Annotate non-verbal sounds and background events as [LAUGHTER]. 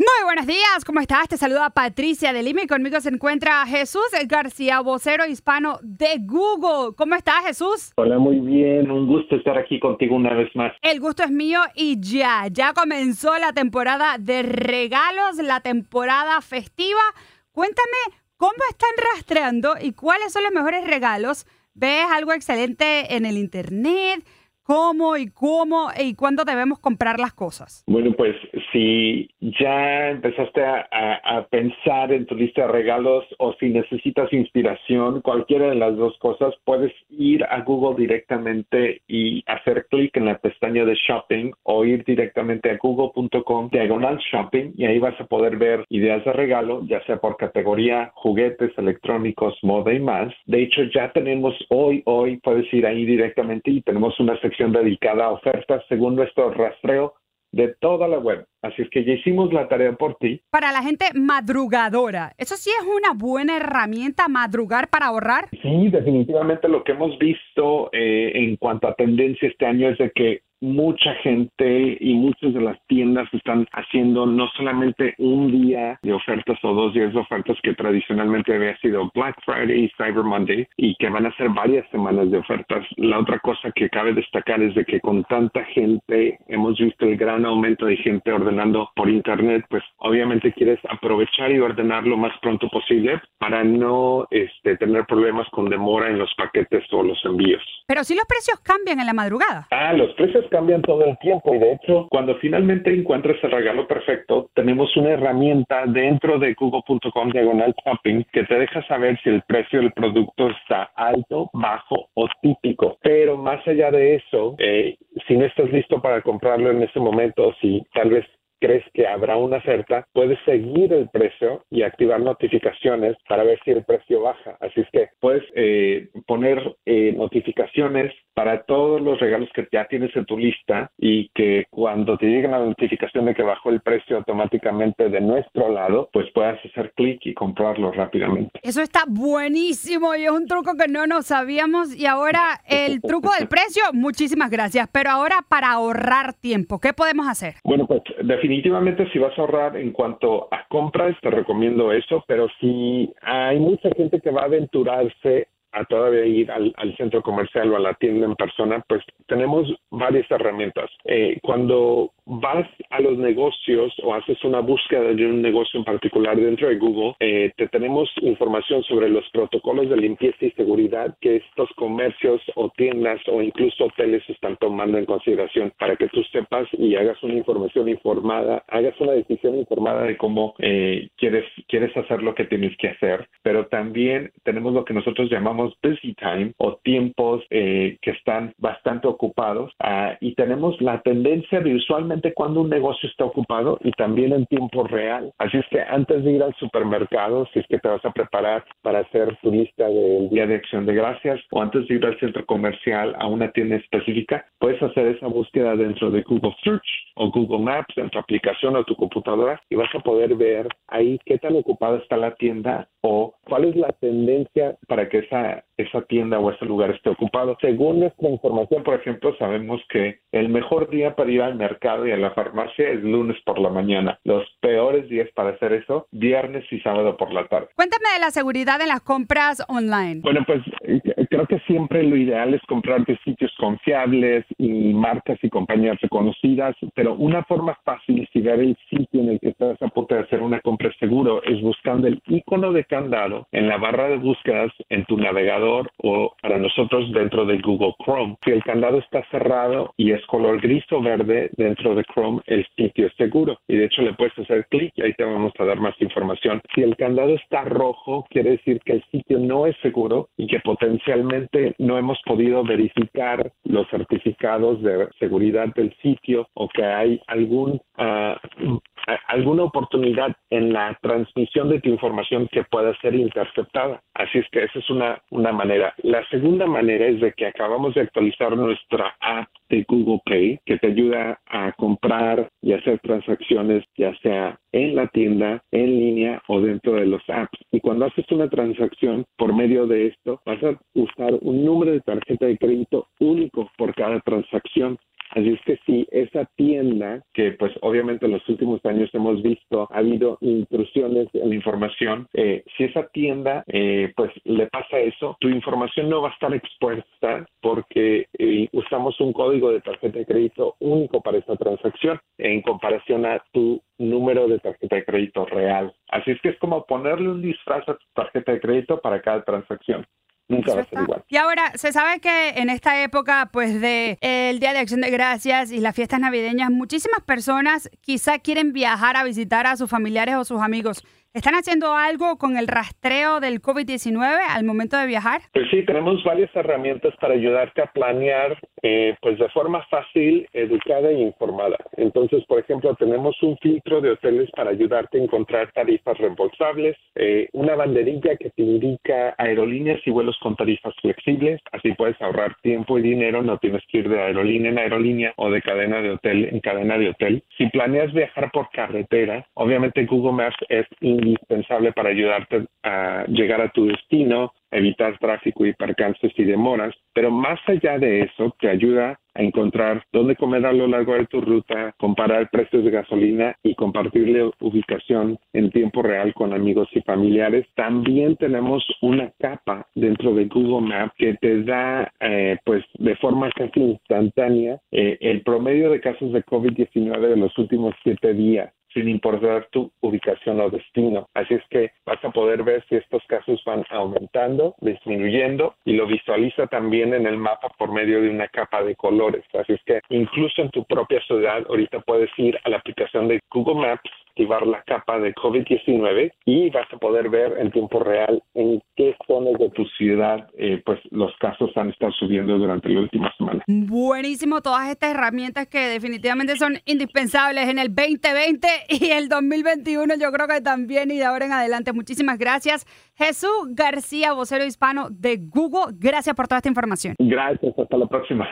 Muy buenos días, ¿cómo estás? Te saluda Patricia de Lima y conmigo se encuentra Jesús García, vocero hispano de Google. ¿Cómo estás, Jesús? Hola, muy bien, un gusto estar aquí contigo una vez más. El gusto es mío y ya, ya comenzó la temporada de regalos, la temporada festiva. Cuéntame, ¿cómo están rastreando y cuáles son los mejores regalos? ¿Ves algo excelente en el Internet? cómo y cómo y cuándo debemos comprar las cosas? Bueno, pues si ya empezaste a, pensar en tu lista de regalos o si necesitas inspiración, cualquiera de las dos cosas, puedes ir a Google directamente y hacer clic en la pestaña de shopping o ir directamente a google.com diagonal shopping y ahí vas a poder ver ideas de regalo, ya sea por categoría, juguetes, electrónicos, moda y más. De hecho, ya tenemos hoy, hoy puedes ir ahí directamente y tenemos una sección dedicada a ofertas según nuestro rastreo de toda la web. Así es que ya hicimos la tarea por ti. Para la gente madrugadora, ¿eso sí es una buena herramienta madrugar para ahorrar? Sí, definitivamente lo que hemos visto eh, en cuanto a tendencia este año es de que mucha gente y muchas de las tiendas están haciendo no solamente un día de ofertas o dos días de ofertas que tradicionalmente había sido Black Friday y Cyber Monday y que van a ser varias semanas de ofertas. La otra cosa que cabe destacar es de que con tanta gente hemos visto el gran aumento de gente ordenando por internet, pues obviamente quieres aprovechar y ordenar lo más pronto posible para no este, tener problemas con demora en los paquetes o los envíos. Pero si los precios cambian en la madrugada. Ah, los precios cambian todo el tiempo y de hecho cuando finalmente encuentres el regalo perfecto tenemos una herramienta dentro de google.com diagonal shopping que te deja saber si el precio del producto está alto, bajo o típico. Pero más allá de eso, eh, si no estás listo para comprarlo en ese momento, si tal vez crees que habrá una oferta, puedes seguir el precio y activar notificaciones para ver si el precio baja. Así es que puedes eh, poner eh, notificaciones para todos los regalos que ya tienes en tu lista y que cuando te llegue la notificación de que bajó el precio automáticamente de nuestro lado, pues puedas hacer clic y comprarlo rápidamente. Eso está buenísimo y es un truco que no nos sabíamos y ahora el [LAUGHS] truco del precio, muchísimas gracias, pero ahora para ahorrar tiempo, ¿qué podemos hacer? Bueno, pues definitivamente definitivamente si vas a ahorrar en cuanto a compras, te recomiendo eso, pero si hay mucha gente que va a aventurarse a todavía ir al, centro comercial o a la tienda en persona, pues tenemos varias herramientas. Eh, cuando vas a los negocios o haces una búsqueda de un negocio en particular dentro de Google, eh, te tenemos información sobre los protocolos de limpieza y seguridad que estos comercios o tiendas o incluso hoteles están tomando en consideración para que tú sepas y hagas una información informada, hagas una decisión informada de cómo eh, quieres, quieres hacer lo que tienes que hacer. Pero también tenemos lo que nosotros llamamos busy time o tiempos eh, que están bastante ocupados ah, y tenemos la tendencia de usualmente cuando un negocio está ocupado y también en tiempo real. Así es que antes de ir al supermercado, si es que te vas a preparar para hacer tu lista del Día de Acción de Gracias o antes de ir al centro comercial a una tienda específica, puedes hacer esa búsqueda dentro de Google Search o Google Maps en tu aplicación o tu computadora y vas a poder ver ahí qué tan ocupada está la tienda o cuál es la tendencia para que esa, esa tienda o ese lugar esté ocupado. Según nuestra información, por ejemplo, sabemos que el mejor día para ir al mercado y a la farmacia es lunes por la mañana. Los peores días para hacer eso, viernes y sábado por la tarde. Cuéntame de la seguridad en las compras online. Bueno, pues creo que siempre lo ideal es comprar de sitios confiables y marcas y compañías reconocidas, pero una forma fácil si ver el sitio en el que estás a punto de hacer una compra seguro es buscando el icono de candado en la barra de búsquedas en tu navegador o para nosotros dentro de Google Chrome. Si el candado está cerrado y es color gris o verde dentro de Chrome, el sitio es seguro. Y de hecho le puedes hacer clic y ahí te vamos a dar más información. Si el candado está rojo, quiere decir que el sitio no es seguro y que potencialmente no hemos podido verificar los certificados de seguridad del sitio o que hay algún uh, alguna oportunidad en la transmisión de tu información que pueda ser interceptada. Así es que esa es una, una manera. La segunda manera es de que acabamos de actualizar nuestra app de Google Pay que te ayuda a comprar y hacer transacciones ya sea en la tienda, en línea o dentro de los apps. Y cuando haces una transacción por medio de esto, vas a usar un número de tarjeta de crédito único por cada transacción. Así es que si esa tienda, que pues obviamente en los últimos años hemos visto, ha habido intrusiones en la información, eh, si esa tienda eh, pues le pasa eso, tu información no va a estar expuesta porque eh, usamos un código de tarjeta de crédito único para esa transacción en comparación a tu número de tarjeta de crédito real. Así es que es como ponerle un disfraz a tu tarjeta de crédito para cada transacción. Nunca va a ser igual. Y ahora, se sabe que en esta época, pues, de el Día de Acción de Gracias y las fiestas navideñas, muchísimas personas quizá quieren viajar a visitar a sus familiares o sus amigos. ¿Están haciendo algo con el rastreo del COVID-19 al momento de viajar? Pues sí, tenemos varias herramientas para ayudarte a planear eh, pues de forma fácil, educada e informada. Entonces, por ejemplo, tenemos un filtro de hoteles para ayudarte a encontrar tarifas reembolsables, eh, una banderilla que te indica aerolíneas y vuelos con tarifas flexibles, así puedes ahorrar tiempo y dinero, no tienes que ir de aerolínea en aerolínea o de cadena de hotel en cadena de hotel. Si planeas viajar por carretera, obviamente Google Maps es indispensable para ayudarte a llegar a tu destino, evitar tráfico y percances y demoras, pero más allá de eso te ayuda a encontrar dónde comer a lo largo de tu ruta, comparar precios de gasolina y compartirle ubicación en tiempo real con amigos y familiares. También tenemos una capa dentro de Google Maps que te da, eh, pues, de forma casi instantánea eh, el promedio de casos de COVID-19 de los últimos siete días sin importar tu ubicación o destino. Así es que vas a poder ver si estos casos van aumentando, disminuyendo y lo visualiza también en el mapa por medio de una capa de colores. Así es que incluso en tu propia ciudad ahorita puedes ir a la aplicación de Google Maps activar la capa de COVID-19 y vas a poder ver en tiempo real en qué zonas de tu ciudad eh, pues los casos han estado subiendo durante la última semana. Buenísimo todas estas herramientas que definitivamente son indispensables en el 2020 y el 2021 yo creo que también y de ahora en adelante. Muchísimas gracias. Jesús García, vocero hispano de Google, gracias por toda esta información. Gracias, hasta la próxima.